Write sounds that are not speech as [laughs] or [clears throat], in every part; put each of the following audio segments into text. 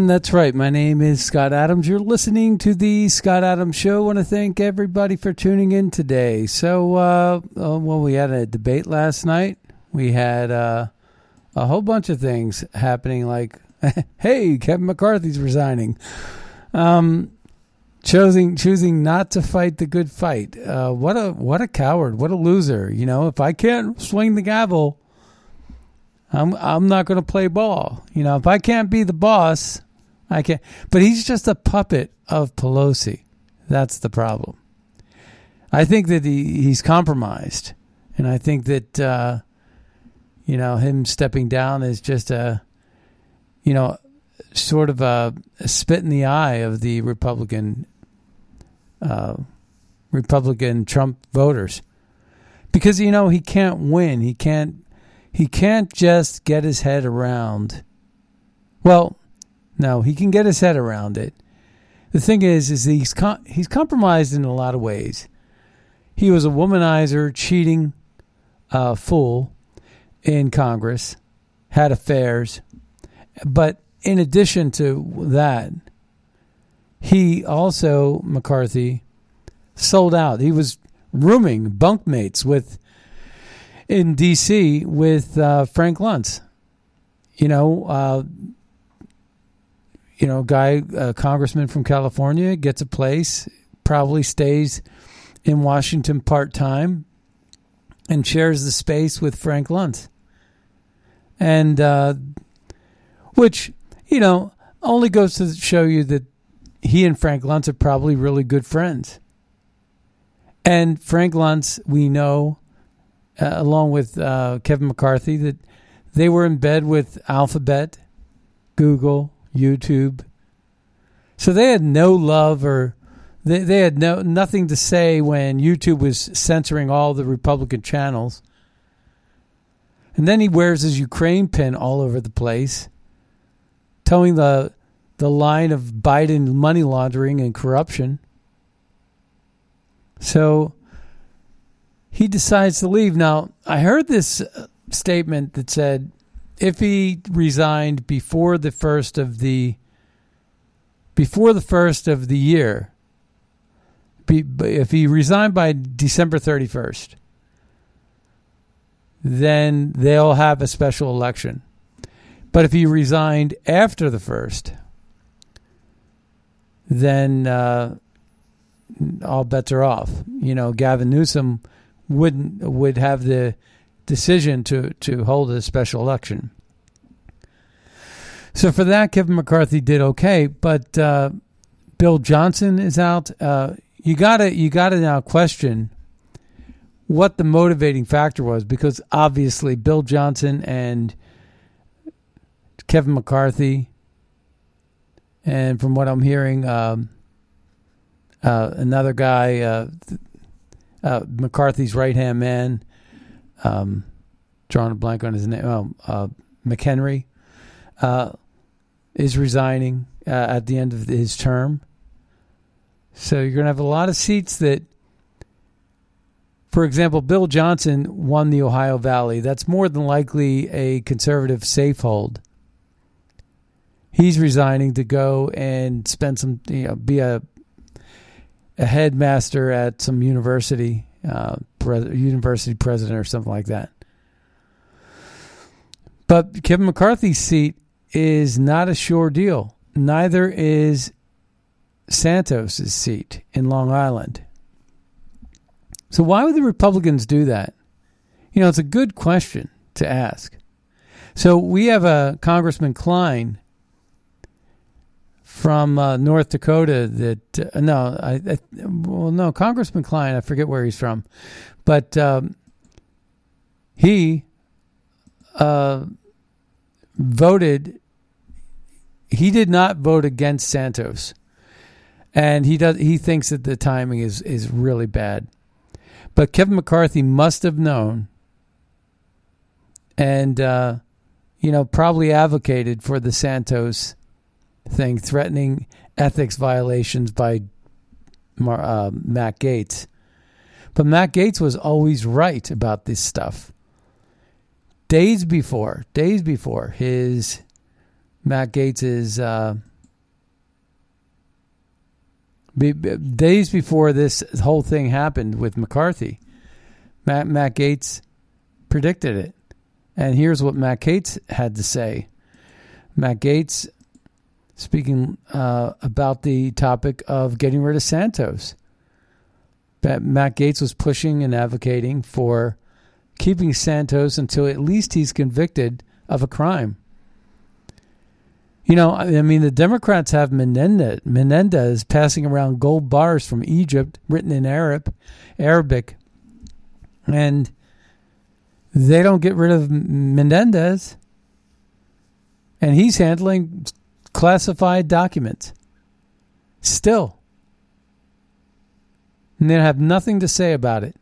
And that's right. My name is Scott Adams. You're listening to the Scott Adams Show. I want to thank everybody for tuning in today. So, uh, uh, well, we had a debate last night. We had uh, a whole bunch of things happening, like, [laughs] hey, Kevin McCarthy's resigning. Um, choosing choosing not to fight the good fight. Uh, what a what a coward! What a loser! You know, if I can't swing the gavel, I'm I'm not going to play ball. You know, if I can't be the boss, I can't. But he's just a puppet of Pelosi. That's the problem. I think that he, he's compromised, and I think that uh, you know him stepping down is just a you know sort of a, a spit in the eye of the Republican uh, Republican Trump voters because you know he can't win. He can't he can't just get his head around. Well, no, he can get his head around it. The thing is, is he's com- he's compromised in a lot of ways. He was a womanizer, cheating uh, fool in Congress, had affairs, but in addition to that, he also McCarthy sold out. He was rooming bunkmates with in D.C. with uh, Frank Luntz. You know, uh, you know, guy, a congressman from California gets a place, probably stays in Washington part time, and shares the space with Frank Luntz. And uh, which you know only goes to show you that he and Frank Luntz are probably really good friends. And Frank Luntz, we know, uh, along with uh, Kevin McCarthy, that they were in bed with Alphabet, Google, YouTube. So they had no love or they, they had no nothing to say when YouTube was censoring all the Republican channels. And then he wears his Ukraine pin all over the place, towing the the line of Biden money laundering and corruption. So he decides to leave. Now, I heard this uh, statement that said if he resigned before the first of the before the first of the year, be, if he resigned by December 31st, then they'll have a special election. But if he resigned after the first, then uh, all bets are off. You know, Gavin Newsom wouldn't would have the decision to to hold a special election. So for that, Kevin McCarthy did okay, but uh, Bill Johnson is out. Uh, you gotta you gotta now question what the motivating factor was because obviously Bill Johnson and Kevin McCarthy, and from what I'm hearing, um, uh, another guy, uh, uh, McCarthy's right hand man, um, drawing a blank on his name, oh, uh, McHenry, uh, is resigning uh, at the end of his term. So you're going to have a lot of seats that, for example, Bill Johnson won the Ohio Valley. That's more than likely a conservative safe hold. He's resigning to go and spend some, you know, be a a headmaster at some university, uh, pre- university president or something like that. But Kevin McCarthy's seat is not a sure deal. Neither is Santos's seat in Long Island. So why would the Republicans do that? You know, it's a good question to ask. So we have a Congressman Cline from uh, North Dakota that uh, no, I, I, well no Congressman Klein, I forget where he's from, but um, he uh, voted. He did not vote against Santos, and he does. He thinks that the timing is is really bad. But Kevin McCarthy must have known, and uh, you know, probably advocated for the Santos thing, threatening ethics violations by uh, Matt Gaetz. But Matt Gaetz was always right about this stuff. Days before, days before his Matt Gaetz's uh, days before this whole thing happened with McCarthy, Matt Matt Gaetz predicted it, and here's what Matt Gaetz had to say. Matt Gaetz speaking uh, about the topic of getting rid of Santos. Matt Gaetz was pushing and advocating for keeping Santos until at least he's convicted of a crime. You know, I mean, the Democrats have Menendez, Menendez passing around gold bars from Egypt, written in Arab, Arabic, and they don't get rid of Menendez, and he's handling classified documents. Still. And they have nothing to say about it.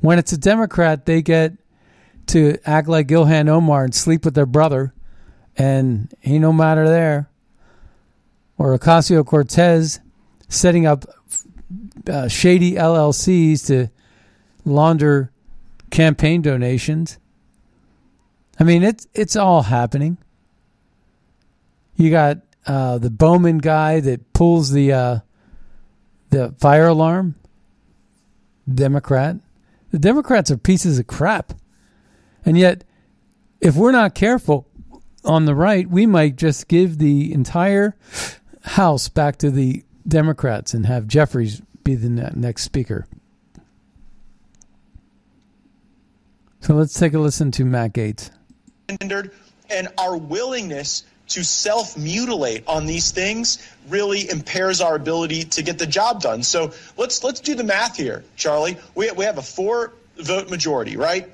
When it's a Democrat, they get to act like Ilhan Omar and sleep with their brother, and ain't no matter there. Or Ocasio Cortez setting up uh, shady LLCs to launder campaign donations. I mean, it's it's all happening. You got uh, the Bowman guy that pulls the uh, the fire alarm. Democrat. The Democrats are pieces of crap, and yet, if we're not careful on the right, we might just give the entire House back to the Democrats and have Jeffries be the next speaker. So let's take a listen to Matt Gaetz. And our willingness to self mutilate on these things really impairs our ability to get the job done. So let's let's do the math here, Charlie. We we have a four vote majority, right?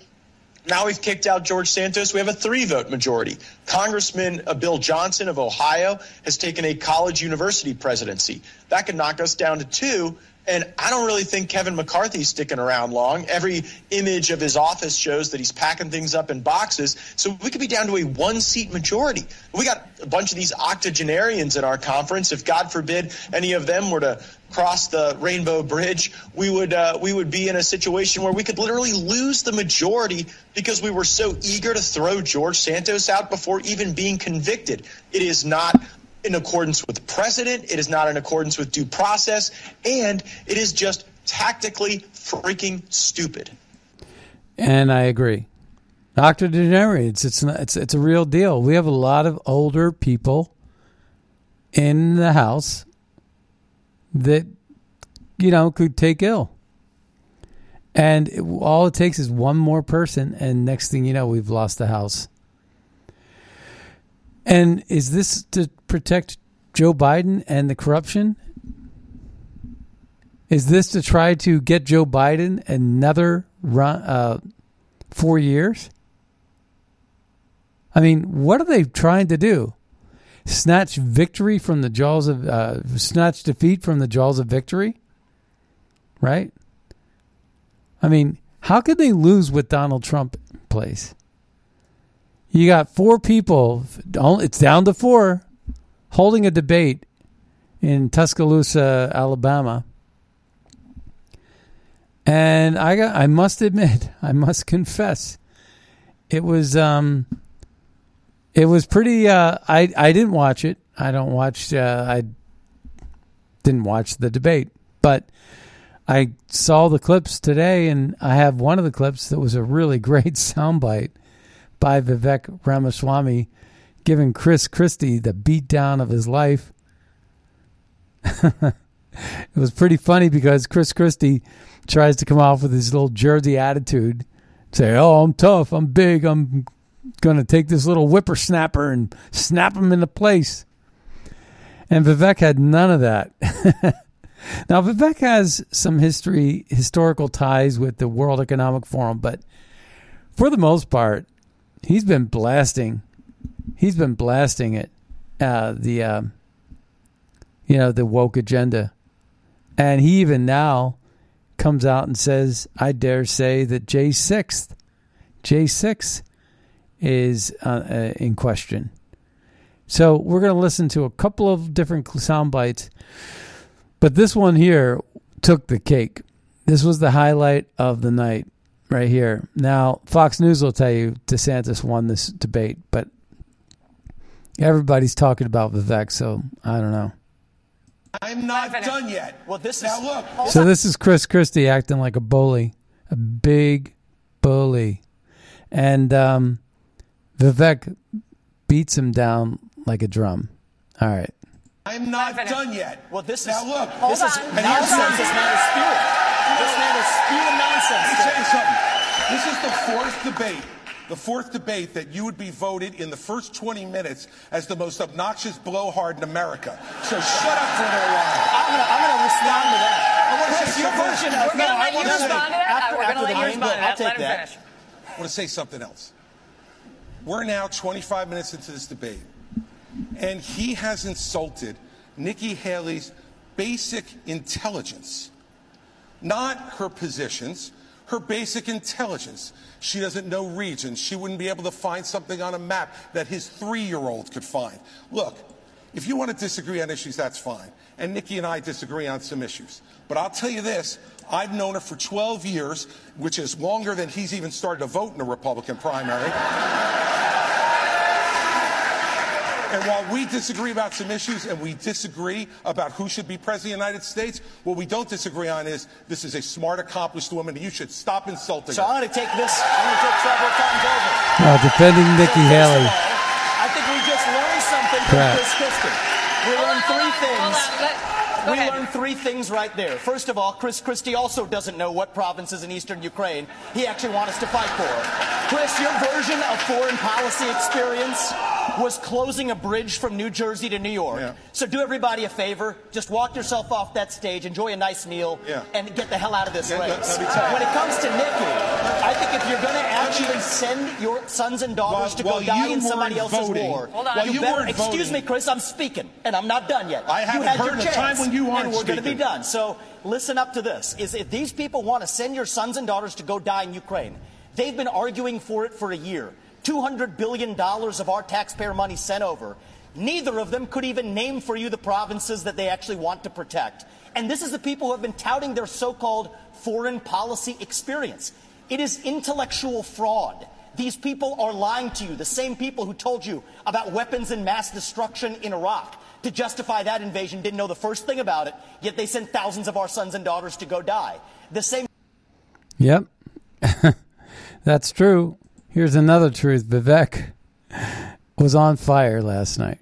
Now we've kicked out George Santos. We have a three vote majority. Congressman uh, Bill Johnson of Ohio has taken a college university presidency. That could knock us down to two. And I don't really think Kevin McCarthy's sticking around long. Every image of his office shows that he's packing things up in boxes. So we could be down to a one seat majority. We got a bunch of these octogenarians in our conference. If God forbid any of them were to cross the Rainbow Bridge, we would uh, we would be in a situation where we could literally lose the majority because we were so eager to throw George Santos out before even being convicted. It is not in accordance with precedent. It is not in accordance with due process. And it is just tactically freaking stupid. And I agree. Dr. Degenerates, it's, it's, it's a real deal. We have a lot of older people in the house that, you know, could take ill. And it, all it takes is one more person, and next thing you know, we've lost the house. And is this to protect Joe Biden and the corruption? Is this to try to get Joe Biden another run, uh, four years? I mean, what are they trying to do? Snatch victory from the jaws of, uh, snatch defeat from the jaws of victory? Right? I mean, how could they lose with Donald Trump in place? You got four people. It's down to four holding a debate in Tuscaloosa, Alabama. And I got I must admit, [laughs] I must confess, it was um it was pretty uh I I didn't watch it. I don't watch uh I didn't watch the debate, but I saw the clips today and I have one of the clips that was a really [laughs] great soundbite by Vivek Ramaswamy giving Chris Christie the beatdown of his life. [laughs] it was pretty funny because Chris Christie tries to come off with his little Jersey attitude, say, "Oh, I'm tough, I'm big, I'm going to take this little whippersnapper and snap him into place." And Vivek had none of that. [laughs] now Vivek has some history, historical ties with the World Economic Forum, but for the most part, he's been blasting. He's been blasting it, uh, the uh, you know the woke agenda, and he even now comes out and says, I dare say that J6, J6 is uh, uh, in question. So we're going to listen to a couple of different sound bites, but this one here took the cake. This was the highlight of the night right here. Now, Fox News will tell you DeSantis won this debate, but everybody's talking about Vivek, so I don't know. I'm not done yet. Well, this now is look. So this is Chris Christie acting like a bully, a big bully, and um, Vivek beats him down like a drum. All right. I'm not done yet. Well, this now is look. This is And here's nonsense. the- This man is spewing. This man is spewing nonsense. Let me tell you something. This is the fourth debate, the fourth debate that you would be voted in the first 20 minutes as the most obnoxious blowhard in America. So shut up for a little while. I'm gonna, respond to that. I want to Chris, say your version of We're gonna no, let I you want to say- respond that. After, We're gonna after let the main respond I'll take that. finish. I want to say something else. We're now 25 minutes into this debate, and he has insulted Nikki Haley's basic intelligence, not her positions, her basic intelligence. She doesn't know regions. She wouldn't be able to find something on a map that his three year old could find. Look, if you want to disagree on issues, that's fine. And Nikki and I disagree on some issues. But I'll tell you this I've known her for 12 years, which is longer than he's even started to vote in a Republican primary. [laughs] And while we disagree about some issues and we disagree about who should be president of the United States, what we don't disagree on is this is a smart, accomplished woman, and you should stop insulting So her. So I'm gonna take this. I'm gonna take several times over. Uh, defending Nikki So Haley. all, I think we just learned something from Chris Christie. We learned on, three hold on, things. Hold on. Let- go we ahead. learned three things right there. First of all, Chris Christie also doesn't know what provinces in eastern Ukraine he actually wants us to fight for. Chris, your version of foreign policy experience was closing a bridge from New Jersey to New York. Yeah. So do everybody a favor, just walk yourself off that stage, enjoy a nice meal, Yeah. and get the hell out of this Yeah, race. let me tell you. When it comes to Nikki, I think if you're going to actually send your sons and daughters While- to go while die in somebody weren't else's voting- war, Hold on. While you, you better, weren't excuse voting- me, Chris, I'm speaking, and I'm not done yet. I haven't you had heard your the chance, time when you aren't and we're going to be done. So listen up to this: is if these people want to send your sons and daughters to go die in Ukraine, they've been arguing for it for a year. Two hundred billion dollars of our taxpayer money sent over. Neither of them could even name for you the provinces that they actually want to protect. And this is the people who have been touting their so-called foreign policy experience. It is intellectual fraud. These people are lying to you, the same people who told you about weapons and mass destruction in Iraq. To justify that invasion, didn't know the first thing about it, yet they sent thousands of our sons and daughters to go die. The same Yep. [laughs] That's true. Here's another truth. Vivek was on fire last night.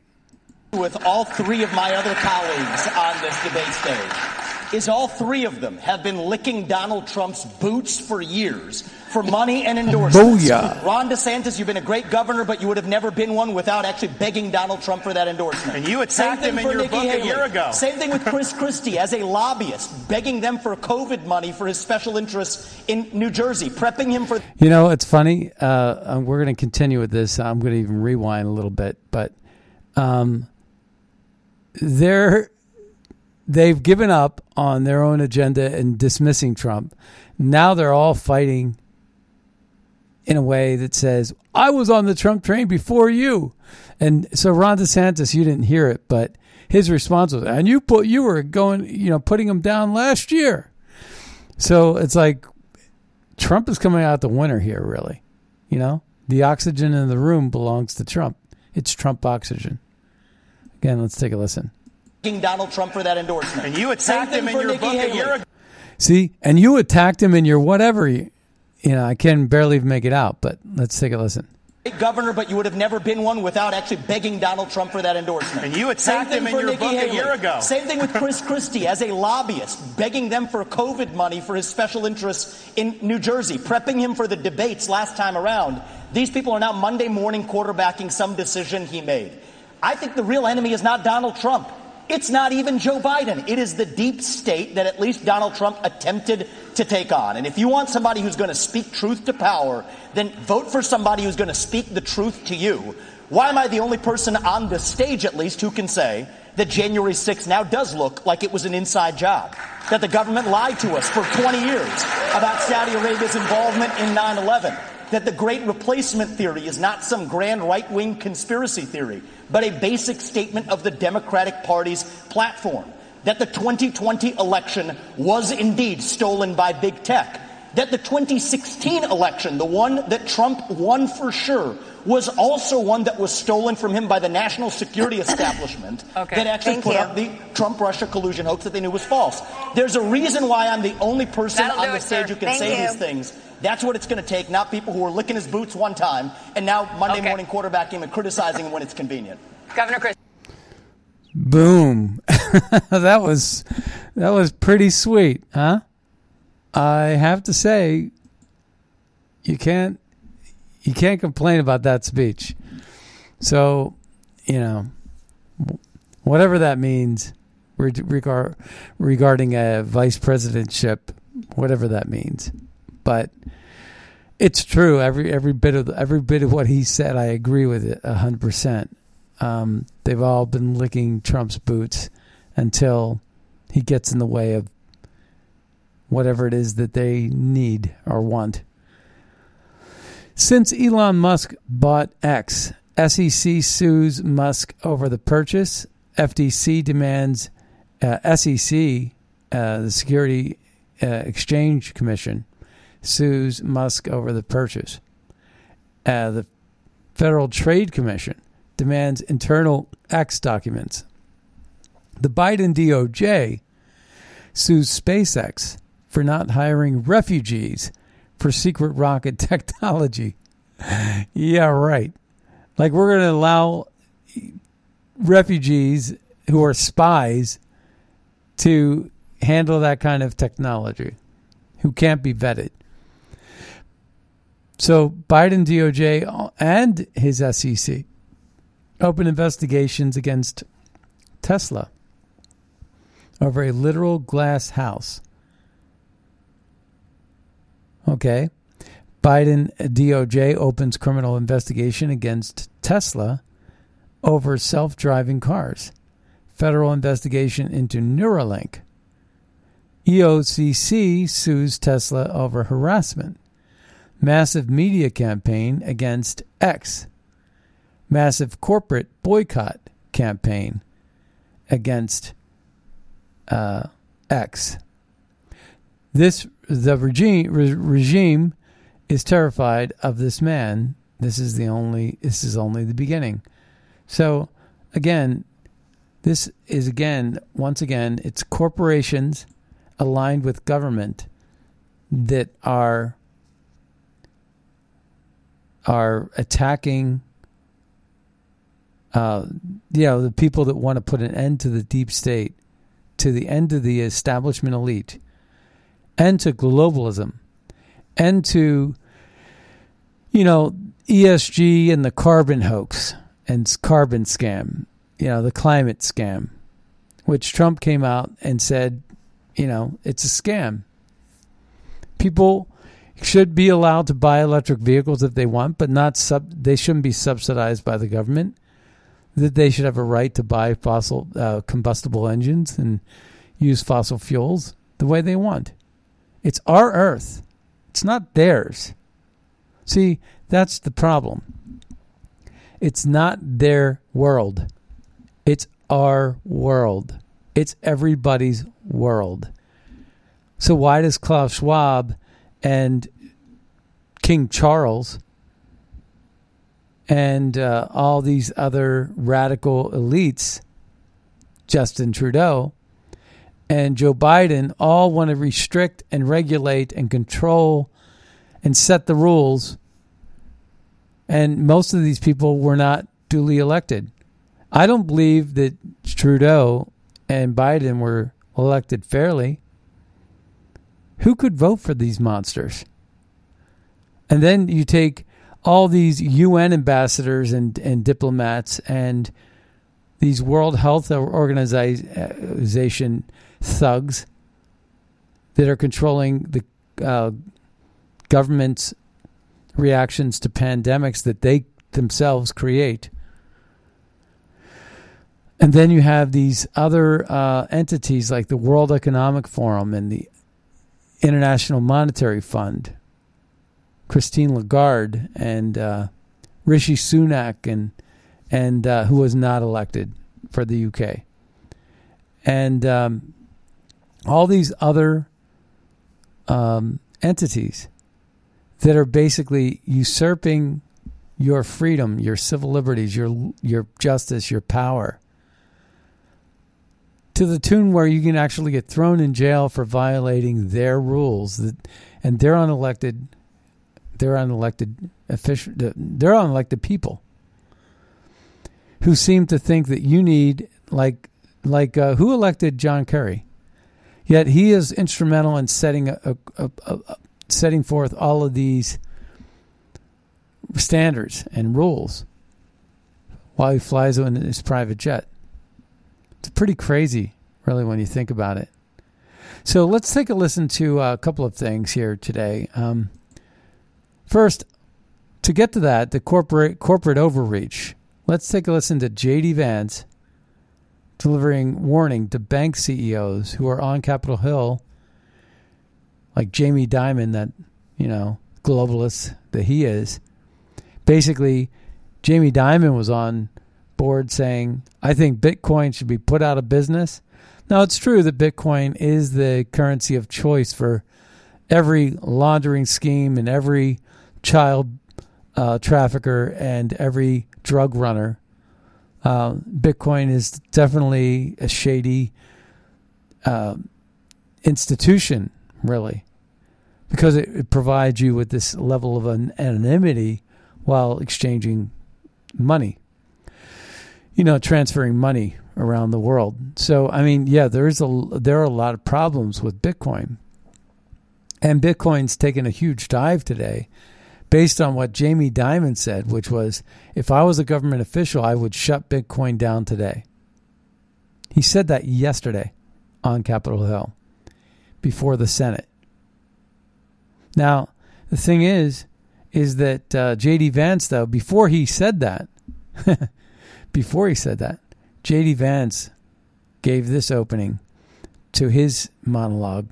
with all three of my other colleagues on this debate stage is all three of them have been licking Donald Trump's boots for years for money and endorsements. Booyah. Ron DeSantis, you've been a great governor, but you would have never been one without actually begging Donald Trump for that endorsement. And you Same attacked him in for your Nikki book a year ago. Same thing with Chris Christie as a lobbyist, begging them for COVID money for his special interests in New Jersey, prepping him for You know, it's funny. Uh, um, we're going to continue with this. I'm going to even rewind a little bit, but um, they're they've given up on their own agenda and dismissing Trump. Now they're all fighting in a way that says, I was on the Trump train before you. And so Ron DeSantis, you didn't hear it, but his response was, and you put, you were going, you know, putting him down last year. So it's like Trump is coming out the winner here, really. You know, the oxygen in the room belongs to Trump. It's Trump oxygen. Again, let's take a listen. Donald Trump for that endorsement. And you attacked him in your Nikki book Haley. a year ago. See, and you attacked him in your whatever. You, you know, I can barely even make it out, but let's take a listen. Governor, but you would have never been one without actually begging Donald Trump for that endorsement. And you attacked him in your Nikki book a year ago. Same thing with Chris [laughs] Christie as a lobbyist, begging them for COVID money for his special interests in New Jersey, prepping him for the debates last time around. These people are now Monday morning quarterbacking some decision he made. I think the real enemy is not Donald Trump. It's not even Joe Biden. It is the deep state that at least Donald Trump attempted to take on. And if you want somebody who's going to speak truth to power, then vote for somebody who's going to speak the truth to you. Why am I the only person on the stage, at least, who can say that January 6th now does look like it was an inside job? That the government lied to us for 20 years about Saudi Arabia's involvement in 9 11? That the great replacement theory is not some grand right wing conspiracy theory, but a basic statement of the Democratic Party's platform? That the 2020 election was indeed stolen by big tech? That the 2016 election, the one that Trump won for sure, was also one that was stolen from him by the national security [coughs] establishment Okay, that actually thank put you. up the Trump Russia collusion hoax that they knew was false. There's a reason why I'm the only person That'll on the it, stage sir. who can Thank say you. these things. That's what it's going to take, not people who are licking his boots one time and now Monday Okay. morning quarterbacking him and criticizing him when it's convenient. Governor Chris. Boom. [laughs] that was that was pretty sweet, huh? I have to say you can't you can't complain about that speech. So, you know, whatever that means re- regar- regarding a vice presidentship, whatever that means. But it's true. Every every bit of every bit of what he said, I agree with it hundred percent. Um, they've all been licking Trump's boots until he gets in the way of whatever it is that they need or want. Since Elon Musk bought X, SEC sues Musk over the purchase. FTC demands uh, SEC, uh, the Security uh, Exchange Commission, sues Musk over the purchase. Uh, the Federal Trade Commission demands internal X documents. The Biden DOJ sues SpaceX for not hiring refugees for secret rocket [laughs] technology. yeah, right. Like we're going to allow refugees who are spies to handle that kind of technology who can't be vetted. So Biden DOJ and his SEC open investigations against Tesla over a literal glass house. Okay. Biden DOJ opens criminal investigation against Tesla over self driving cars. Federal investigation into Neuralink. EOCC sues Tesla over harassment. Massive media campaign against X. Massive corporate boycott campaign against uh, X. This the regime re- regime is terrified of this man. This is the only. This is only the beginning. So again, this is again once again it's corporations aligned with government that are are attacking uh, you know the people that want to put an end to the deep state to the end of the establishment elite and to globalism and to you know ESG and the carbon hoax and carbon scam you know the climate scam which Trump came out and said you know it's a scam. People should be allowed to buy electric vehicles if they want but not sub they shouldn't be subsidized by the government that they should have a right to buy fossil uh, combustible engines and use fossil fuels the way they want. It's our Earth. It's not theirs. See, that's the problem. It's not their world. It's our world. It's everybody's world. So why does Klaus Schwab and King Charles and uh, all these other radical elites, Justin Trudeau and Joe Biden, all want to restrict and regulate and control and set the rules. And most of these people were not duly elected. I don't believe that Trudeau and Biden were elected fairly. Who could vote for these monsters? And then you take all these UN ambassadors and, and diplomats and these World Health Organization thugs that are controlling the uh, government's reactions to pandemics that they themselves create. And then you have these other uh, entities like the World Economic Forum and the International Monetary Fund, Christine Lagarde and uh, Rishi Sunak, and and uh, who was not elected for the UK, and um, all these other um, entities that are basically usurping your freedom, your civil liberties, your your justice, your power to the tune where you can actually get thrown in jail for violating their rules that and they're unelected they're unelected official they're unelected people who seem to think that you need like like uh, who elected John Kerry? Yet he is instrumental in setting a, a, a, setting forth all of these standards and rules while he flies in his private jet it's pretty crazy, really, when you think about it. So let's take a listen to a couple of things here today. Um, first, to get to that, the corporate corporate overreach. Let's take a listen to J.D. Vance delivering warning to bank CEOs who are on Capitol Hill, like Jamie Dimon, that you know globalist that he is. Basically, Jamie Dimon was on board saying, I think Bitcoin should be put out of business. Now, it's true that Bitcoin is the currency of choice for every laundering scheme and every child uh, trafficker and every drug runner. Uh, Bitcoin is definitely a shady uh, institution, really, because it, it provides you with this level of anonymity while exchanging money you know, transferring money around the world. So, I mean, yeah, there's a there are a lot of problems with Bitcoin. And Bitcoin's taken a huge dive today based on what Jamie Dimon said, which was if I was a government official, I would shut Bitcoin down today. He said that yesterday on Capitol Hill before the Senate. Now, the thing is, is that uh, J.D. Vance, though, before he said that, [laughs] before he said that, J.D. Vance gave this opening to his monologue,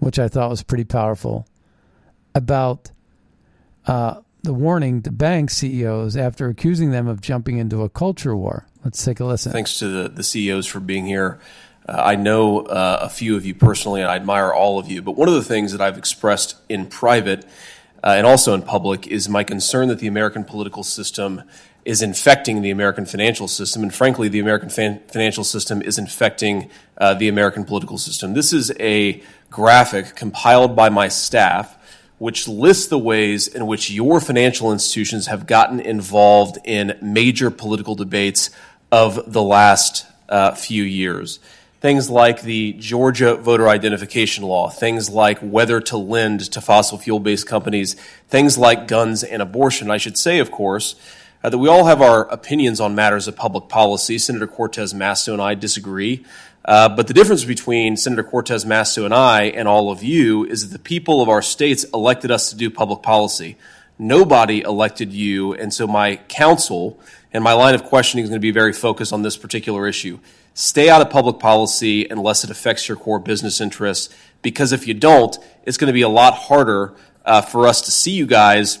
which I thought was pretty powerful, about uh, the warning to bank CEOs after accusing them of jumping into a culture war. Let's take a listen. Thanks to the, the CEOs for being here. Uh, I know uh, a few of you personally, and I admire all of you. But one of the things that I've expressed in private uh, and also in public is my concern that the American political system is infecting the American financial system, and frankly, the American fan- financial system is infecting uh, the American political system. This is a graphic compiled by my staff which lists the ways in which your financial institutions have gotten involved in major political debates of the last uh, few years. Things like the Georgia voter identification law, things like whether to lend to fossil fuel based companies, things like guns and abortion. I should say, of course, uh, that we all have our opinions on matters of public policy. Senator Cortez Masto and I disagree. Uh, but the difference between Senator Cortez Masto and I and all of you is that the people of our states elected us to do public policy. Nobody elected you, and so my counsel and my line of questioning is going to be very focused on this particular issue. Stay out of public policy unless it affects your core business interests, because if you don't, it's going to be a lot harder uh, for us to see you guys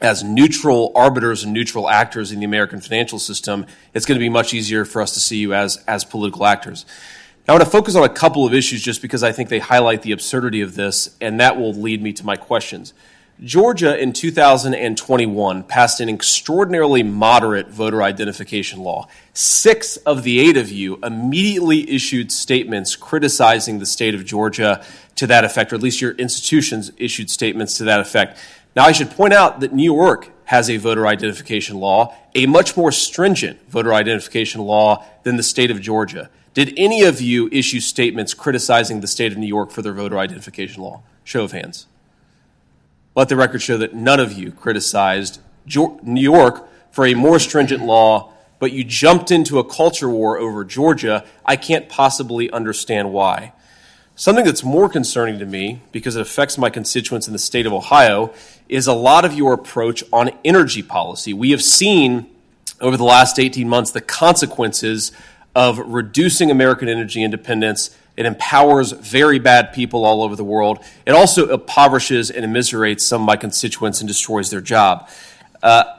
as neutral arbiters and neutral actors in the American financial system, it's going to be much easier for us to see you as, as political actors. Now, I want to focus on a couple of issues just because I think they highlight the absurdity of this, and that will lead me to my questions. Georgia in 2021 passed an extraordinarily moderate voter identification law. Six of the eight of you immediately issued statements criticizing the state of Georgia to that effect, or at least your institutions issued statements to that effect. Now, I should point out that New York has a voter identification law, a much more stringent voter identification law than the state of Georgia. Did any of you issue statements criticizing the state of New York for their voter identification law? Show of hands. Let the record show that none of you criticized New York for a more stringent law, but you jumped into a culture war over Georgia. I can't possibly understand why. Something that's more concerning to me, because it affects my constituents in the state of Ohio, is a lot of your approach on energy policy. We have seen over the last 18 months the consequences of reducing American energy independence it empowers very bad people all over the world. It also impoverishes and immiserates some of my constituents and destroys their job. Uh,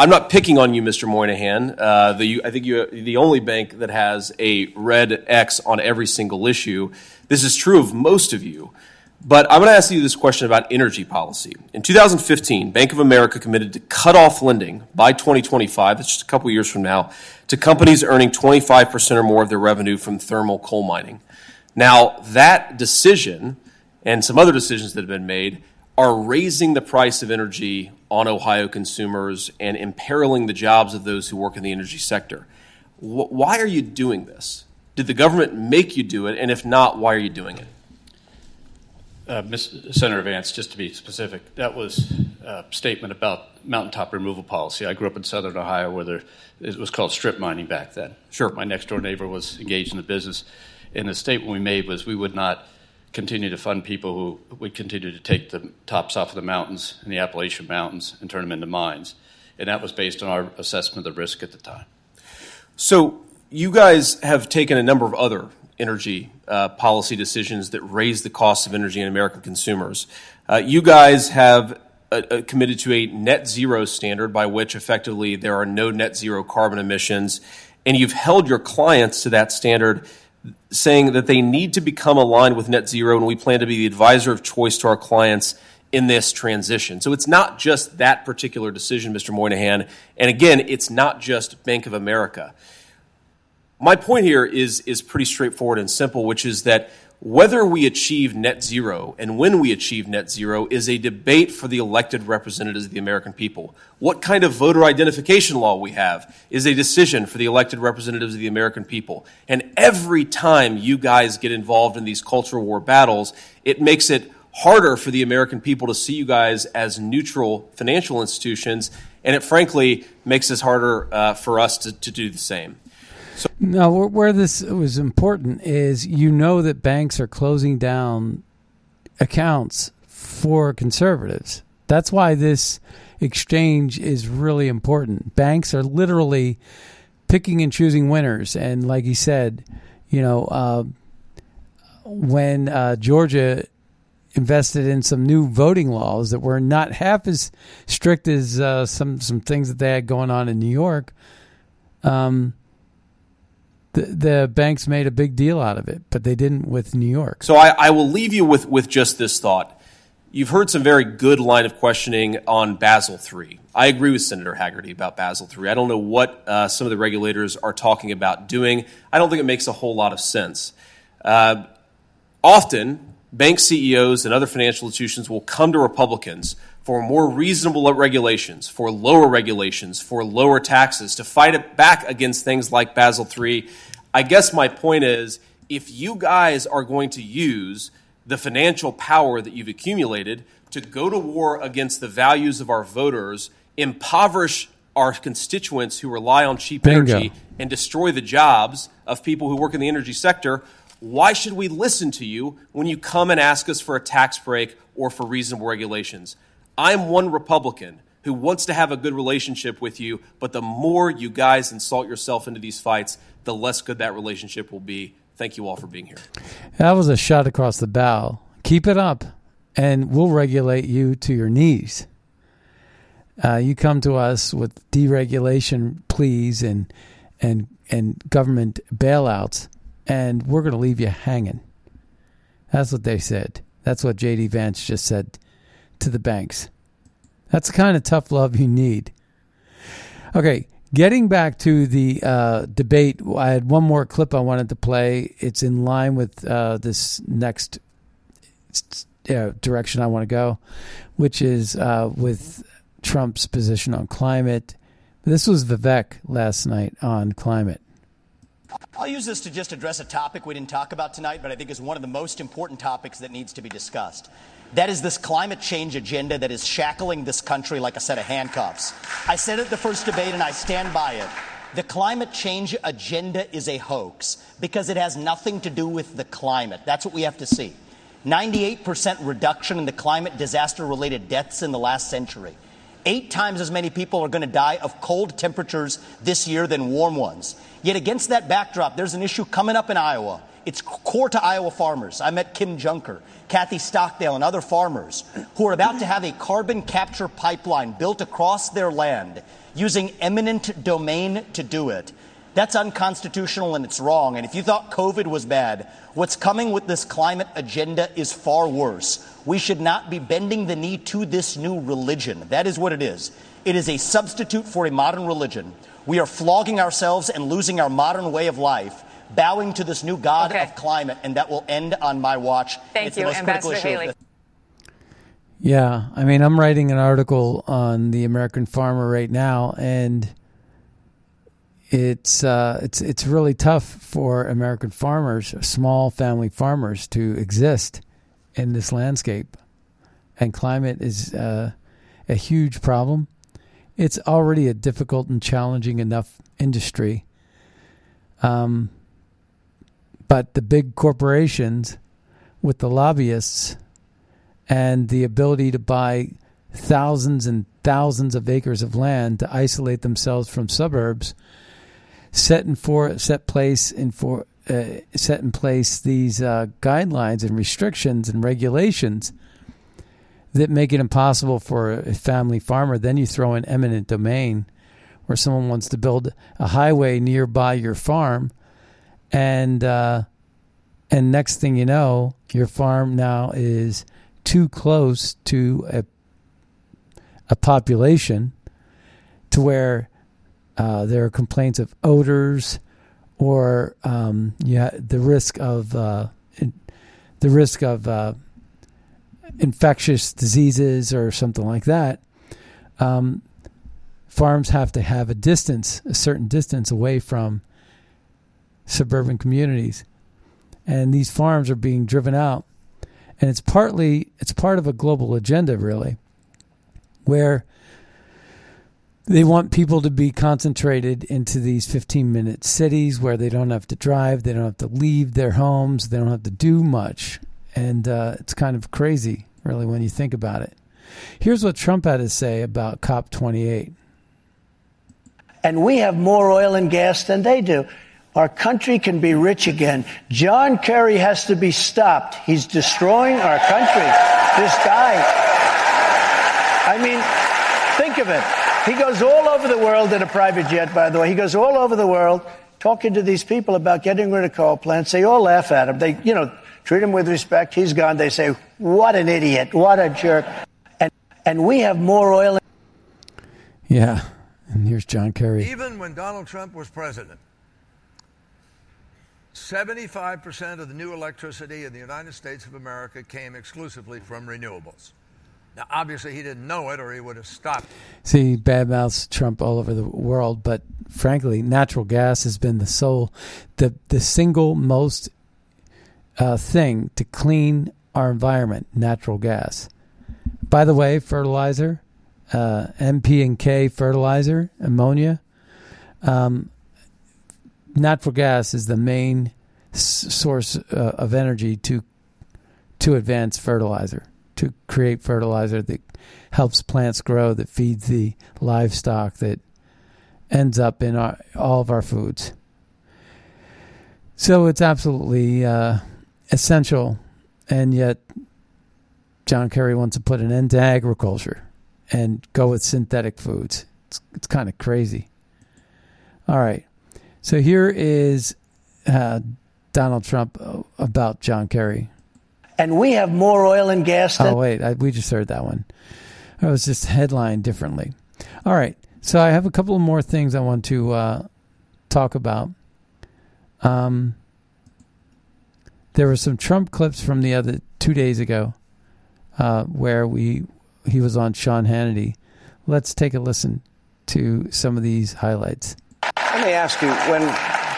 I'm not picking on you, Mr. Moynihan. Uh, the, I think you're the only bank that has a red X on every single issue. This is true of most of you. But I'm going to ask you this question about energy policy. In 2015, Bank of America committed to cut off lending by 2025, that's just a couple years from now, to companies earning 25% or more of their revenue from thermal coal mining. Now, that decision and some other decisions that have been made are raising the price of energy on Ohio consumers and imperiling the jobs of those who work in the energy sector. Why are you doing this? Did the government make you do it? And if not, why are you doing it? Uh, Senator Vance, just to be specific, that was a statement about mountaintop removal policy. I grew up in southern Ohio where there, it was called strip mining back then. Sure. My next door neighbor was engaged in the business. And the statement we made was we would not continue to fund people who would continue to take the tops off of the mountains in the Appalachian Mountains and turn them into mines. And that was based on our assessment of the risk at the time. So, you guys have taken a number of other energy uh, policy decisions that raise the cost of energy in American consumers. Uh, you guys have uh, uh committed to a net zero standard by which effectively there are no net zero carbon emissions, and you've held your clients to that standard saying that they need to become aligned with net zero, and we plan to be the advisor of choice to our clients in this transition. So it's not just that particular decision, Mr. Moynihan. And again, it's not just Bank of America. My point here is, is pretty straightforward and simple, which is that whether we achieve net zero and when we achieve net zero is a debate for the elected representatives of the American people. What kind of voter identification law we have is a decision for the elected representatives of the American people. And every time you guys get involved in these cultural war battles, it makes it harder for the American people to see you guys as neutral financial institutions. And it frankly makes it harder uh, for us to, to do the same. So now, where this was important is you know that banks are closing down accounts for conservatives. That's why this exchange is really important. Banks are literally picking and choosing winners, and like he said, you know, uh, when uh, Georgia invested in some new voting laws that were not half as strict as uh, some some things that they had going on in New York. Um, the, the banks made a big deal out of it, but they didn't with New York. So I, I will leave you with, with just this thought. You've heard some very good line of questioning on Basel III. I agree with Senator Hagerty about Basel III. I don't know what uh, some of the regulators are talking about doing. I don't think it makes a whole lot of sense. Uh, often, bank CEOs and other financial institutions will come to Republicans for more reasonable regulations, for lower regulations, for lower taxes, to fight it back against things like Basel III. I guess my point is if you guys are going to use the financial power that you've accumulated to go to war against the values of our voters, impoverish our constituents who rely on cheap Bingo. energy, and destroy the jobs of people who work in the energy sector, why should we listen to you when you come and ask us for a tax break or for reasonable regulations? I'm one Republican who wants to have a good relationship with you, but the more you guys insult yourself into these fights, the less good that relationship will be. Thank you all for being here. That was a shot across the bow. Keep it up, and we'll regulate you to your knees. Uh, you come to us with deregulation pleas and and and government bailouts, and we're going to leave you hanging. That's what they said. That's what J.D. Vance just said to the banks. That's the kind of tough love you need. Okay, getting back to the uh, debate, I had one more clip I wanted to play. It's in line with uh, this next uh, direction I want to go, which is uh, with Trump's position on climate. This was Vivek last night on climate. I'll use this to just address a topic we didn't talk about tonight, but I think is one of the most important topics that needs to be discussed. That is this climate change agenda that is shackling this country like a set of handcuffs. I said it at the first debate and I stand by it. The climate change agenda is a hoax because it has nothing to do with the climate. That's what we have to see. 98% reduction in the climate disaster related deaths in the last century. Eight times as many people are going to die of cold temperatures this year than warm ones. Yet against that backdrop, there's an issue coming up in Iowa. It's core to Iowa farmers. I met Kim Junker, Kathy Stockdale, and other farmers who are about to have a carbon capture pipeline built across their land using eminent domain to do it. That's unconstitutional and it's wrong. And if you thought COVID was bad, what's coming with this climate agenda is far worse. We should not be bending the knee to this new religion. That is what it is. It is a substitute for a modern religion. We are flogging ourselves and losing our modern way of life, bowing to this new god Okay. of climate, and that will end on my watch. Thank it's you, the most critical Ambassador issue Haley. this Yeah, I mean, I'm writing an article on the American farmer right now, and it's uh, it's it's really tough for American farmers, small family farmers, to exist in this landscape. And climate is uh, a huge problem. It's already a difficult and challenging enough industry. Um, but the big corporations with the lobbyists and the ability to buy thousands and thousands of acres of land to isolate themselves from suburbs set in for set place in for uh, set in place these uh, guidelines and restrictions and regulations that make it impossible for a family farmer. Then you throw in eminent domain, where someone wants to build a highway nearby your farm, and uh, and next thing you know, your farm now is too close to a a population to where uh, there are complaints of odors or um, yeah, the risk of uh, in, the risk of uh, infectious diseases or something like that. Um, farms have to have a distance, a certain distance away from suburban communities, and these farms are being driven out. And it's partly it's part of a global agenda, really, where they want people to be concentrated into these 15 minute cities where they don't have to drive, they don't have to leave their homes, they don't have to do much. And uh, it's kind of crazy, really, when you think about it. Here's what Trump had to say about COP28. and we have more oil and gas than they do. Our country can be rich again. John Kerry has to be stopped. He's destroying our country. This guy. I mean, think of it. He goes all over the world in a private jet, by the way. He goes all over the world talking to these people about getting rid of coal plants. They all laugh at him. They, you know, treat him with respect. He's gone. They say, what an idiot. What a jerk. And, and we have more oil. Yeah. And here's John Kerry. Even when Donald Trump was president, 75% of the new electricity in the United States of America came exclusively from renewables. Now, obviously, he didn't know it or he would have stopped. See, badmouths Trump all over the world, but frankly, natural gas has been the sole, the the single most uh, thing to clean our environment. Natural gas. By the way, fertilizer, uh, NP and K fertilizer, ammonia. Um, natural gas is the main s- source uh, of energy to to advance fertilizer, to create fertilizer that helps plants grow, that feeds the livestock, that ends up in our, all of our foods. So it's absolutely uh, essential, and yet John Kerry wants to put an end to agriculture, and go with synthetic foods. It's, it's kind of crazy. All right. So here is uh, Donald Trump uh, about John Kerry. And we have more oil and gas than. Oh, wait. I, we just heard that one. I was just headlined differently. All right. So I have a couple of more things I want to uh, talk about. Um, there were some Trump clips from the other two days ago uh, where we he was on Sean Hannity. Let's take a listen to some of these highlights. Let me ask you when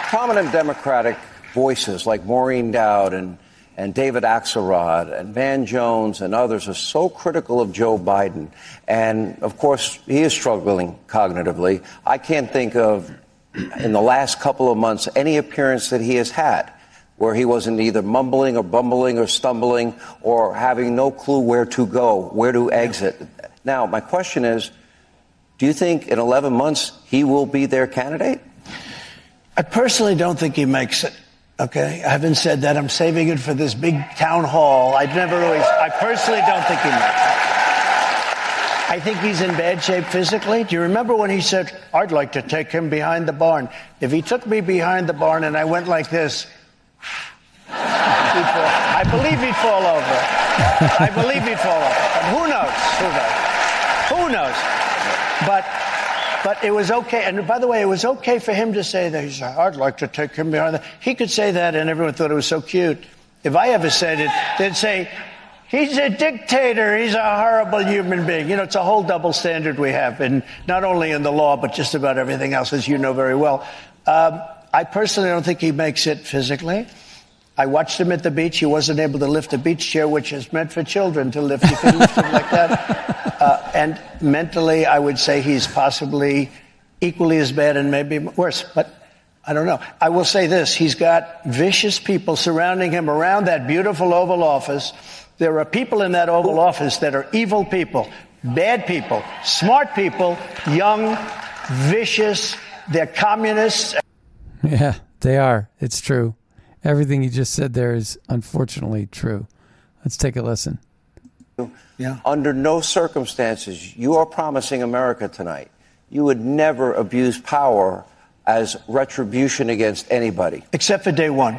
prominent Democratic voices like Maureen Dowd and, and David Axelrod and Van Jones and others are so critical of Joe Biden, and of course, he is struggling cognitively. I can't think of, in the last couple of months, any appearance that he has had where he wasn't either mumbling or bumbling or stumbling or having no clue where to go, where to exit. Now, my question is do you think in 11 months he will be their candidate? I personally don't think he makes it. Okay, I haven't said that. I'm saving it for this big town hall. I've never always. I personally don't think he it. I think he's in bad shape physically. Do you remember when he said, "I'd like to take him behind the barn"? If he took me behind the barn and I went like this, I believe he'd fall over. I believe he'd fall over. But who knows? Who knows? Who knows? But but it was okay. And by the way, it was okay for him to say that. He said, I'd like to take him behind the. He could say that, and everyone thought it was so cute. If I ever said it, they'd say, He's a dictator. He's a horrible human being. You know, it's a whole double standard we have, and not only in the law, but just about everything else, as you know very well. Um, I personally don't think he makes it physically. I watched him at the beach. He wasn't able to lift a beach chair, which is meant for children to lift. You can lift him like that. [laughs] Uh, and mentally, I would say he's possibly equally as bad and maybe worse. But I don't know. I will say this he's got vicious people surrounding him around that beautiful Oval Office. There are people in that Oval Office that are evil people, bad people, smart people, young, vicious. They're communists. Yeah, they are. It's true. Everything you just said there is unfortunately true. Let's take a listen. Yeah. Under no circumstances, you are promising America tonight, you would never abuse power as retribution against anybody. Except for day one.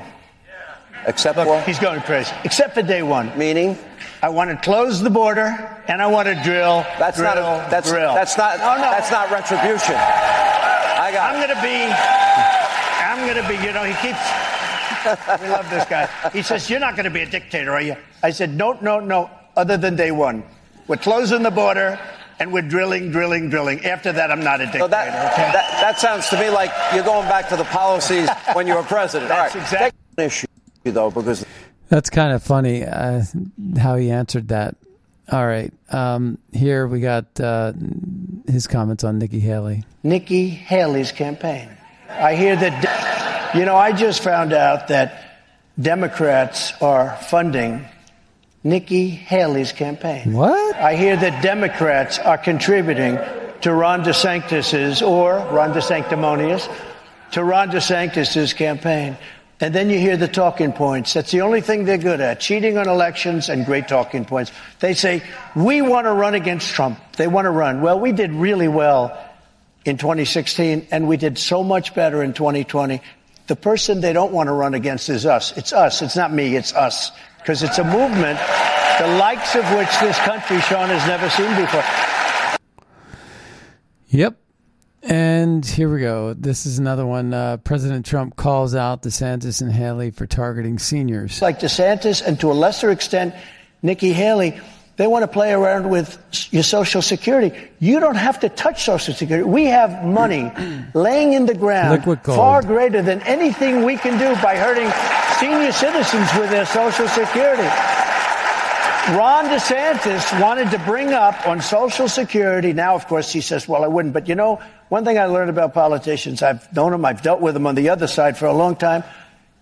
Except Look, for? he's going crazy. Except for day one. Meaning? I want to close the border and I want to drill. That's drill, not. A, that's drill. that's not. No, no. That's not retribution. I got. I'm going to be. I'm going to be. You know, he keeps. We love this guy. He says, "You're not going to be a dictator, are you?" I said, "No, no, no. Other than day one, we're closing the border." And we're drilling, drilling, drilling. After that, I'm not a dictator. So that, okay? that, that sounds to me like you're going back to the policies when you were president. That's All right. exactly an issue though because That's kind of funny uh, how he answered that. All right. Um, here we got uh, his comments on Nikki Haley. Nikki Haley's campaign. I hear that, you know, I just found out that Democrats are funding Nikki Haley's campaign. What? I hear that Democrats are contributing to Ron DeSantis's or Ron DeSanctimonious to Ron DeSantis's campaign. And then you hear the talking points. That's the only thing they're good at cheating on elections and great talking points. They say, We want to run against Trump. They want to run. Well, we did really well in 2016, and we did so much better in 2020. The person they don't want to run against is us. It's us. It's not me. It's us. Because it's a movement, the likes of which this country, Sean, has never seen before. Yep. And here we go. This is another one. Uh, President Trump calls out DeSantis and Haley for targeting seniors. Like DeSantis and to a lesser extent, Nikki Haley, they want to play around with your Social Security. You don't have to touch Social Security. We have money [clears throat] laying in the ground far greater than anything we can do by hurting senior citizens with their Social Security. Ron DeSantis wanted to bring up on Social Security. Now, of course, he says, well, I wouldn't. But you know, one thing I learned about politicians, I've known them, I've dealt with them on the other side for a long time.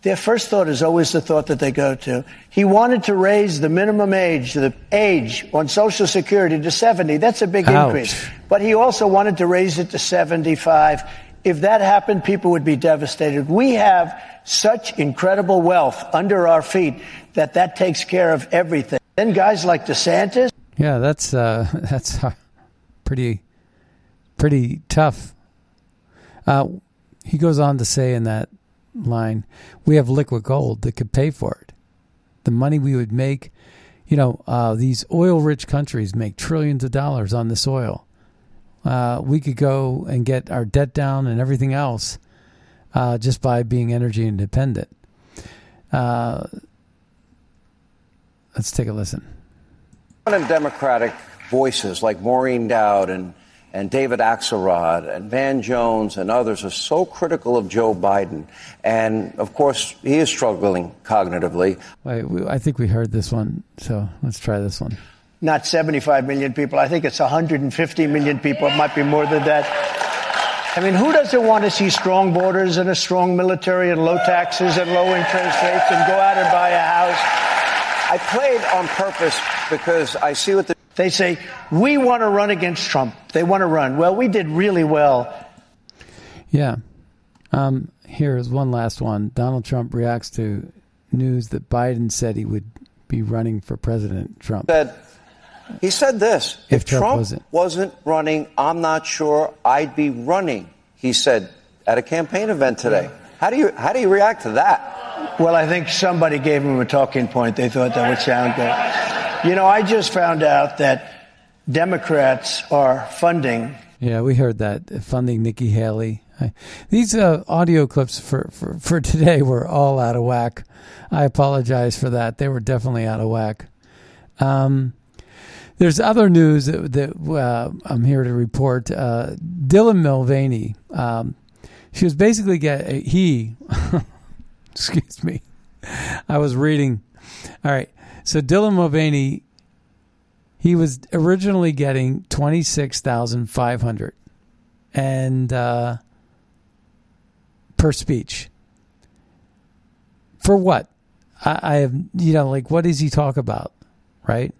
Their first thought is always the thought that they go to. He wanted to raise the minimum age, the age on Social Security to 70. That's a big Ouch. increase. But he also wanted to raise it to 75. If that happened, people would be devastated. We have such incredible wealth under our feet that that takes care of everything. Then guys like DeSantis, Yeah, that's uh, [laughs] that's pretty, pretty tough. Uh, he goes on to say in that line, "We have liquid gold that could pay for it. The money we would make, you know, uh, these oil-rich countries make trillions of dollars on this oil. Uh, we could go and get our debt down and everything else uh, just by being energy independent." Uh, let's take a listen. And Democratic voices like Maureen Dowd and, and David Axelrod and Van Jones and others are so critical of Joe Biden. And of course, he is struggling cognitively. Wait, I think we heard this one, so let's try this one. Not 75 million people. I think it's 150 million people. It might be more than that. I mean, who doesn't want to see strong borders and a strong military and low taxes and low interest rates and go out and buy a house? I played on purpose because I see what the. They say, we want to run against Trump. They want to run. Well, we did really well. Yeah. Um, here's one last one. Donald Trump reacts to news that Biden said he would be running for President Trump. Said, he said this If If, Trump Trump, wasn't. wasn't. running, I'm not sure I'd be running, he said at a campaign event today. How do you, how do you react to that? Well, I think somebody gave him a talking point. They thought that would sound good. You know, I just found out that Democrats are funding. Yeah, we heard that funding Nikki Haley. These uh, audio clips for, for, for today were all out of whack. I apologize for that. They were definitely out of whack. Um, there's other news that, that uh, I'm here to report. Uh, Dylan Mulvaney, um, she was basically get he. [laughs] excuse me. I was reading. All right, so Dylan Mulvaney, he was originally getting twenty six thousand five hundred, and uh, per speech. For what? I, I have you know like what does he talk about? Right?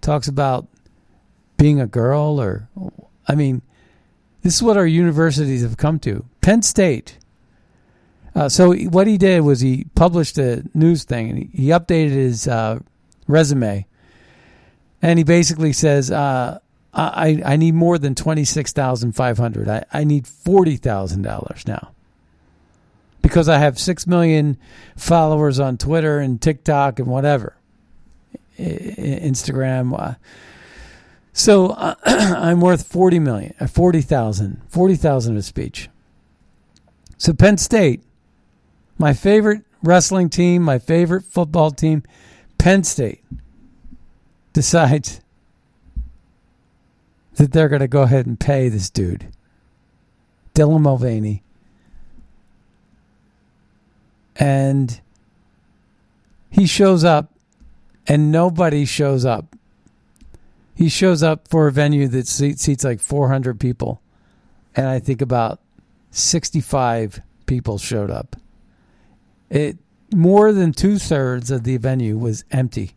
Talks about being a girl or I mean, this is what our universities have come to. Penn State. Uh, so what he did was he published a news thing and he, updated his uh, resume, and he basically says, uh, "I I need more than twenty six thousand five hundred. I I need forty thousand dollars now." Because I have six million followers on Twitter and TikTok and whatever, Instagram. Uh, so uh, [clears throat] I'm worth 40 million, uh, 40,000, 40,000 a speech. So Penn State, my favorite wrestling team, my favorite football team, Penn State decides that they're going to go ahead and pay this dude, Dylan Mulvaney. And he shows up and nobody shows up. He shows up for a venue that seats, like 400 people. And I think about 65 people showed up. It more than two thirds of the venue was empty.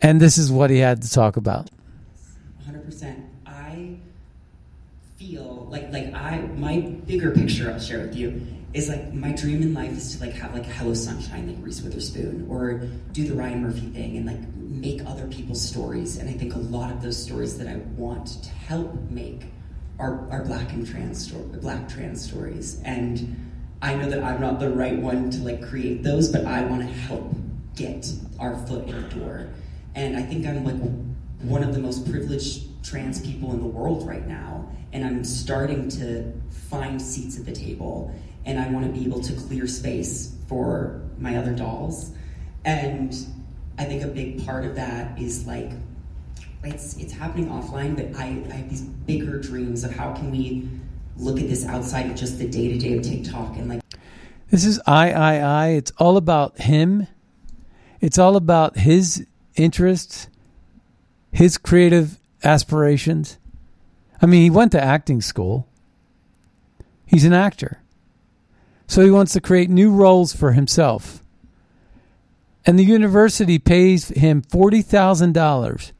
And this is what he had to talk about. 100%. I feel like like I my bigger picture I'll share with you is like my dream in life is to like have like Hello Sunshine like Reese Witherspoon or do the Ryan Murphy thing and like make other people's stories and I think a lot of those stories that I want to help make are, are black and trans black trans stories and I know that I'm not the right one to like create those but I want to help get our foot in the door. And I think I'm like one of the most privileged trans people in the world right now and I'm starting to find seats at the table and I want to be able to clear space for my other dolls. And I think a big part of that is like it's it's happening offline but I, I have these bigger dreams of how can we look at this outside of just the day-to-day of TikTok and like This is I, I, I. It's all about him. It's all about his interests, his creative aspirations. I mean, he went to acting school. He's an actor. So he wants to create new roles for himself. And the university pays him $40,000.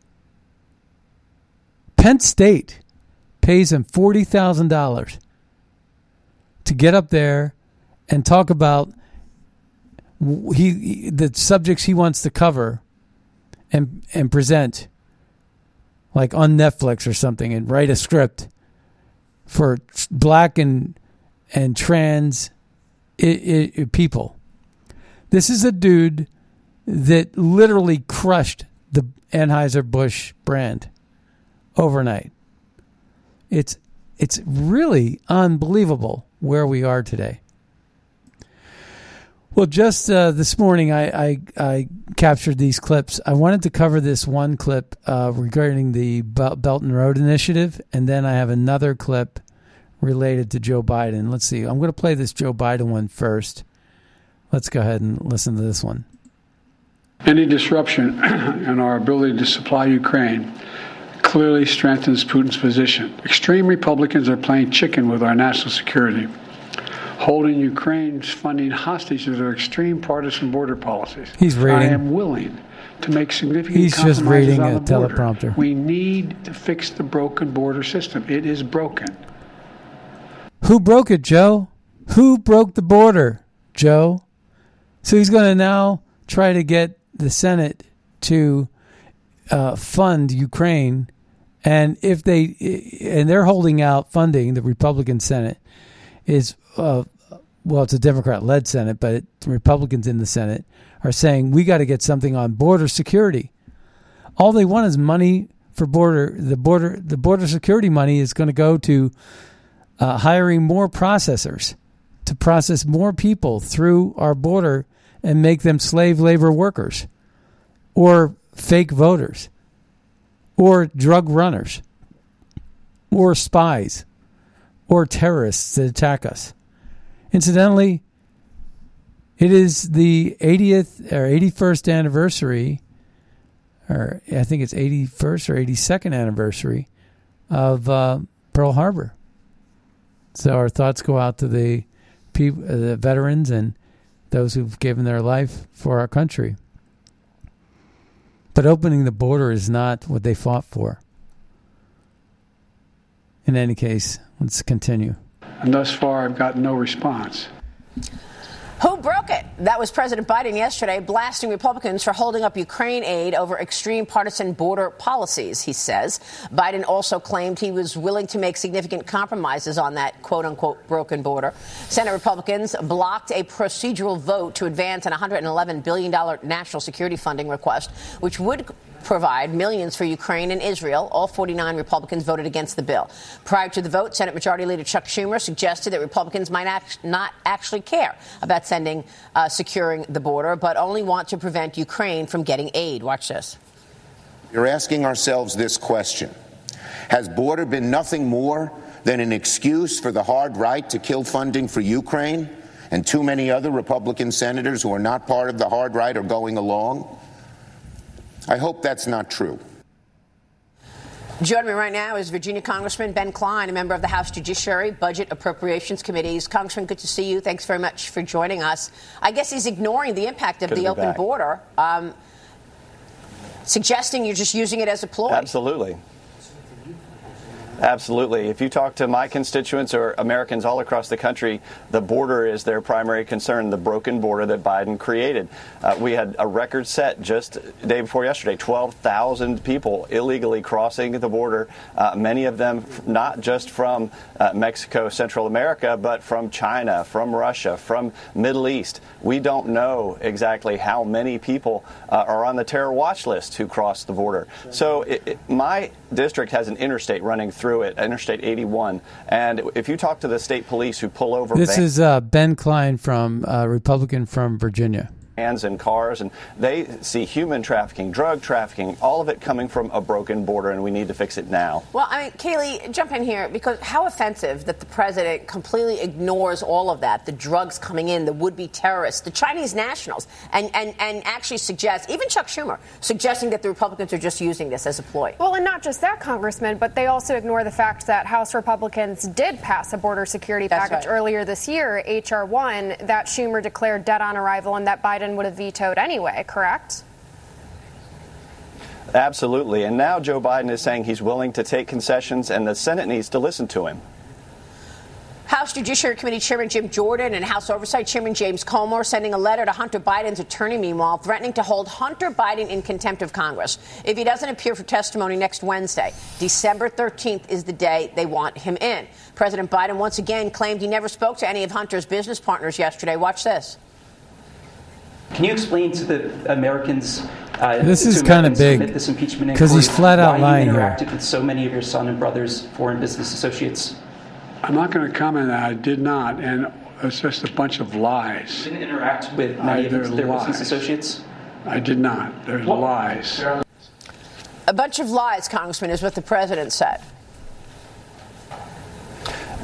Penn State pays him $40,000 to get up there and talk about w- he the subjects he wants to cover and and present like on Netflix or something, and write a script for black and and trans I- I- people. This is a dude that literally crushed the Anheuser-Busch brand overnight. It's it's really unbelievable where we are today. Well, just uh, this morning, I, I, I captured these clips. I wanted to cover this one clip uh, regarding the Belt and Road Initiative, and then I have another clip related to Joe Biden. Let's see. I'm going to play this Joe Biden one first. Let's go ahead and listen to this one. Any disruption [clears throat] in our ability to supply Ukraine clearly strengthens Putin's position. Extreme Republicans are playing chicken with our national security, holding Ukraine's funding hostage to their extreme partisan border policies. He's reading. I am willing to make significant He's just reading a teleprompter. We need to fix the broken border system. It is broken. Who broke it, Joe? Who broke the border, Joe? So he's going to now try to get the Senate to uh, fund Ukraine, and if they and they're holding out funding, the Republican Senate is uh, well, it's a Democrat-led Senate, but Republicans in the Senate are saying we got to get something on border security. All they want is money for border. The border the border security money is going to go to uh, hiring more processors to process more people through our border and make them slave labor workers or fake voters or drug runners or spies or terrorists that attack us. Incidentally, it is the 80th or 81st anniversary, or I think it's 81st or 82nd anniversary of uh, Pearl Harbor. So our thoughts go out to the the veterans, and those who've given their life for our country. But opening the border is not what they fought for. In any case, let's continue. And thus far, I've gotten no response. Who broke it? That was President Biden yesterday blasting Republicans for holding up Ukraine aid over extreme partisan border policies, he says. Biden also claimed he was willing to make significant compromises on that quote unquote broken border. Senate Republicans blocked a procedural vote to advance an $111 billion national security funding request, which would provide millions for Ukraine and Israel. All 49 Republicans voted against the bill. Prior to the vote, Senate Majority Leader Chuck Schumer suggested that Republicans might act, not actually care about sending, uh, securing the border, but only want to prevent Ukraine from getting aid. Watch this. You're asking ourselves this question Has border been nothing more than an excuse for the hard right to kill funding for Ukraine? And too many other Republican senators who are not part of the hard right are going along? I hope that's not true. Joining me right now is Virginia Congressman Ben Cline, a member of the House Judiciary Budget Appropriations Committees. Congressman, good to see you. Thanks very much for joining us. I guess he's ignoring the impact of Good the open back. border, um, suggesting you're just using it as a ploy. Absolutely. Absolutely. If you talk to my constituents or Americans all across the country, the border is their primary concern, the broken border that Biden created. Uh, we had a record set just day before yesterday 12,000 people illegally crossing the border, uh, many of them not just from uh, Mexico, Central America, but from China, from Russia, from Middle East. We don't know exactly how many people uh, are on the terror watch list who crossed the border. So it, it, my district has an interstate running through it, Interstate 81. And if you talk to the state police who pull over This vans- is uh, Ben Cline from uh, Republican from Virginia. Vans and cars, and they see human trafficking, drug trafficking, all of it coming from a broken border, and we need to fix it now. Well, I mean, Kaylee, jump in here because how offensive that the president completely ignores all of that the drugs coming in, the would be terrorists, the Chinese nationals, and, and, and actually suggests, even Chuck Schumer, suggesting that the Republicans are just using this as a ploy. Well, and not just that, Congressman, but they also ignore the fact that House Republicans did pass a border security That's package right. earlier this year, H.R. 1, that Schumer declared dead on arrival and that Biden would have vetoed anyway, correct? Absolutely. And now Joe Biden is saying he's willing to take concessions, and the Senate needs to listen to him. House Judiciary Committee Chairman Jim Jordan and House Oversight Chairman James Comer sending a letter to Hunter Biden's attorney, meanwhile, threatening to hold Hunter Biden in contempt of Congress if he doesn't appear for testimony next Wednesday. December 13th is the day they want him in. President Biden once again claimed he never spoke to any of Hunter's business partners yesterday. Watch this. Can you explain to the Americans? Uh, This is kinda big, admit this impeachment 'cause he's flat out why lying you here. interacted with so many of your son and brother's foreign business associates. I'm not going to comment that I did not, and it's just a bunch of lies. Didn't interact with I- many of they're their business associates. I did not. There's lies. A bunch of lies, Congressman, is what the president said.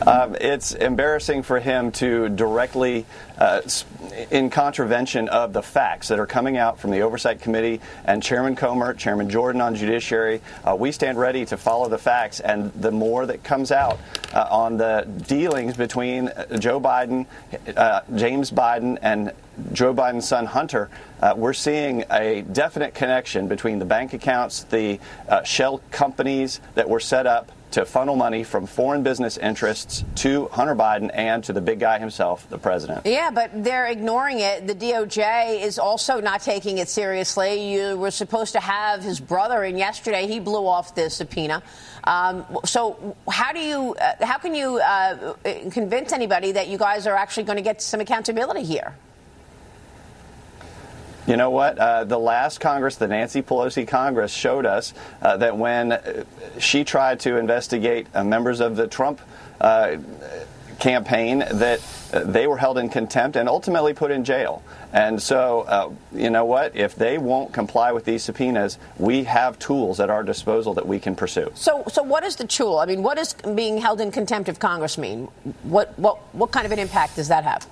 Um, it's embarrassing for him to directly, uh, in contravention of the facts that are coming out from the Oversight Committee and Chairman Comer, Chairman Jordan on Judiciary. Uh, we stand ready to follow the facts, and the more that comes out uh, on the dealings between uh, Joe Biden, uh, James Biden, and Joe Biden's son Hunter, uh, we're seeing a definite connection between the bank accounts, the uh, shell companies that were set up to funnel money from foreign business interests to Hunter Biden and to the big guy himself, the president. Yeah, but they're ignoring it. The DOJ is also not taking it seriously. You were supposed to have his brother in yesterday. He blew off the subpoena. Um, so how do you, uh, how can you uh, convince anybody that you guys are actually going to get some accountability here? You know what? Uh, the last Congress, the Nancy Pelosi Congress, showed us uh, that when uh, she tried to investigate uh, members of the Trump uh, campaign, that uh, they were held in contempt and ultimately put in jail. And so, you know what? If they won't comply with these subpoenas, we have tools at our disposal that we can pursue. So, so what is the tool? I mean, what does being held in contempt of Congress mean? What, what, what kind of an impact does that have?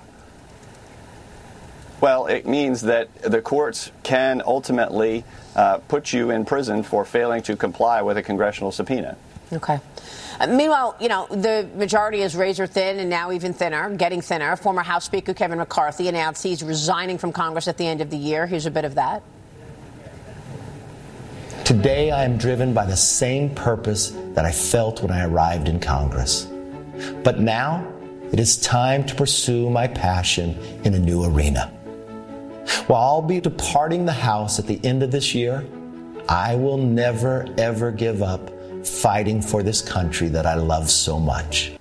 Well, it means that the courts can ultimately uh, put you in prison for failing to comply with a congressional subpoena. Okay. Uh, meanwhile, you know, the majority is razor thin and now even thinner, getting thinner. Former House Speaker Kevin McCarthy announced he's resigning from Congress at the end of the year. Here's a bit of that. Today, I am driven by the same purpose that I felt when I arrived in Congress. But now, it is time to pursue my passion in a new arena. While I'll be departing the House at the end of this year, I will never, ever give up fighting for this country that I love so much.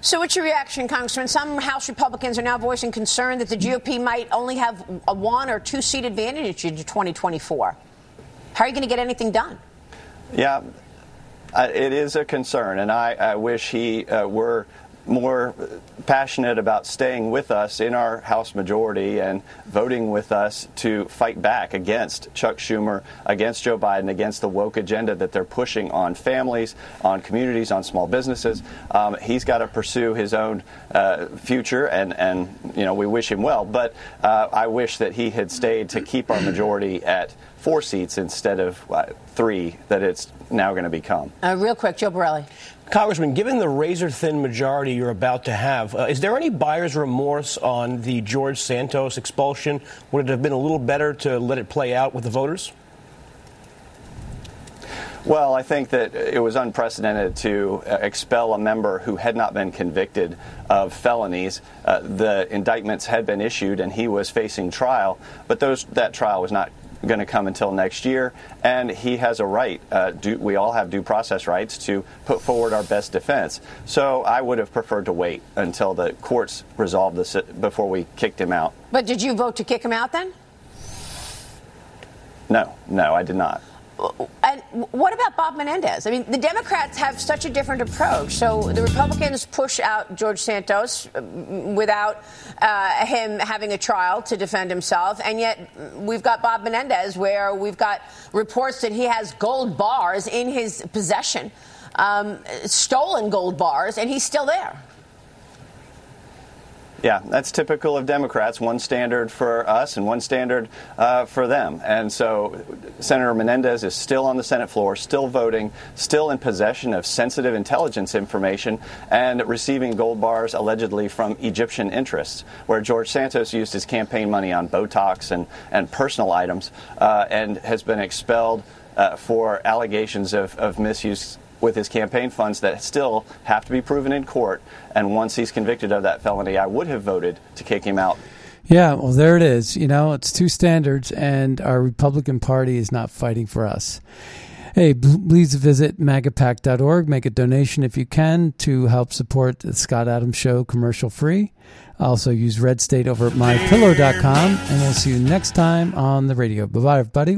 So, what's your reaction, Congressman? Some House Republicans are now voicing concern that the GOP might only have a one or two seat advantage into 2024. How are you going to get anything done? Yeah, uh, it is a concern, and I, I wish he uh, were more passionate about staying with us in our House majority and voting with us to fight back against Chuck Schumer, against Joe Biden, against the woke agenda that they're pushing on families, on communities, on small businesses. Um, he's got to pursue his own uh, future, and, and you know we wish him well. But uh, I wish that he had stayed to keep our majority at four seats instead of uh, three that it's now going to become. Uh, real quick, Joe Borelli. Congressman, given the razor thin majority you're about to have, uh, is there any buyer's remorse on the George Santos expulsion? Would it have been a little better to let it play out with the voters? Well, I think that it was unprecedented to uh, expel a member who had not been convicted of felonies. Uh, the indictments had been issued and he was facing trial, but those, that trial was not going to come until next year, and he has a right. Uh, we all have due process rights to put forward our best defense. So I would have preferred to wait until the courts resolved this before we kicked him out. But did you vote to kick him out then? No, no, I did not. And what about Bob Menendez? I mean, the Democrats have such a different approach. So the Republicans push out George Santos without uh, him having a trial to defend himself. And yet we've got Bob Menendez, where we've got reports that he has gold bars in his possession, um, stolen gold bars, and he's still there. Yeah, that's typical of Democrats. One standard for us and one standard uh, for them. And so Senator Menendez is still on the Senate floor, still voting, still in possession of sensitive intelligence information, and receiving gold bars allegedly from Egyptian interests, where George Santos used his campaign money on Botox and, and personal items uh, and has been expelled uh, for allegations of, of misuse with his campaign funds that still have to be proven in court. And once he's convicted of that felony, I would have voted to kick him out. Yeah, well, there it is. You know, it's two standards, and our Republican Party is not fighting for us. Hey, please visit magapack.org. Make a donation if you can to help support the Scott Adams Show commercial free. Also, use Red State over at mypillow.com, and we'll see you next time on the radio. Bye bye, everybody.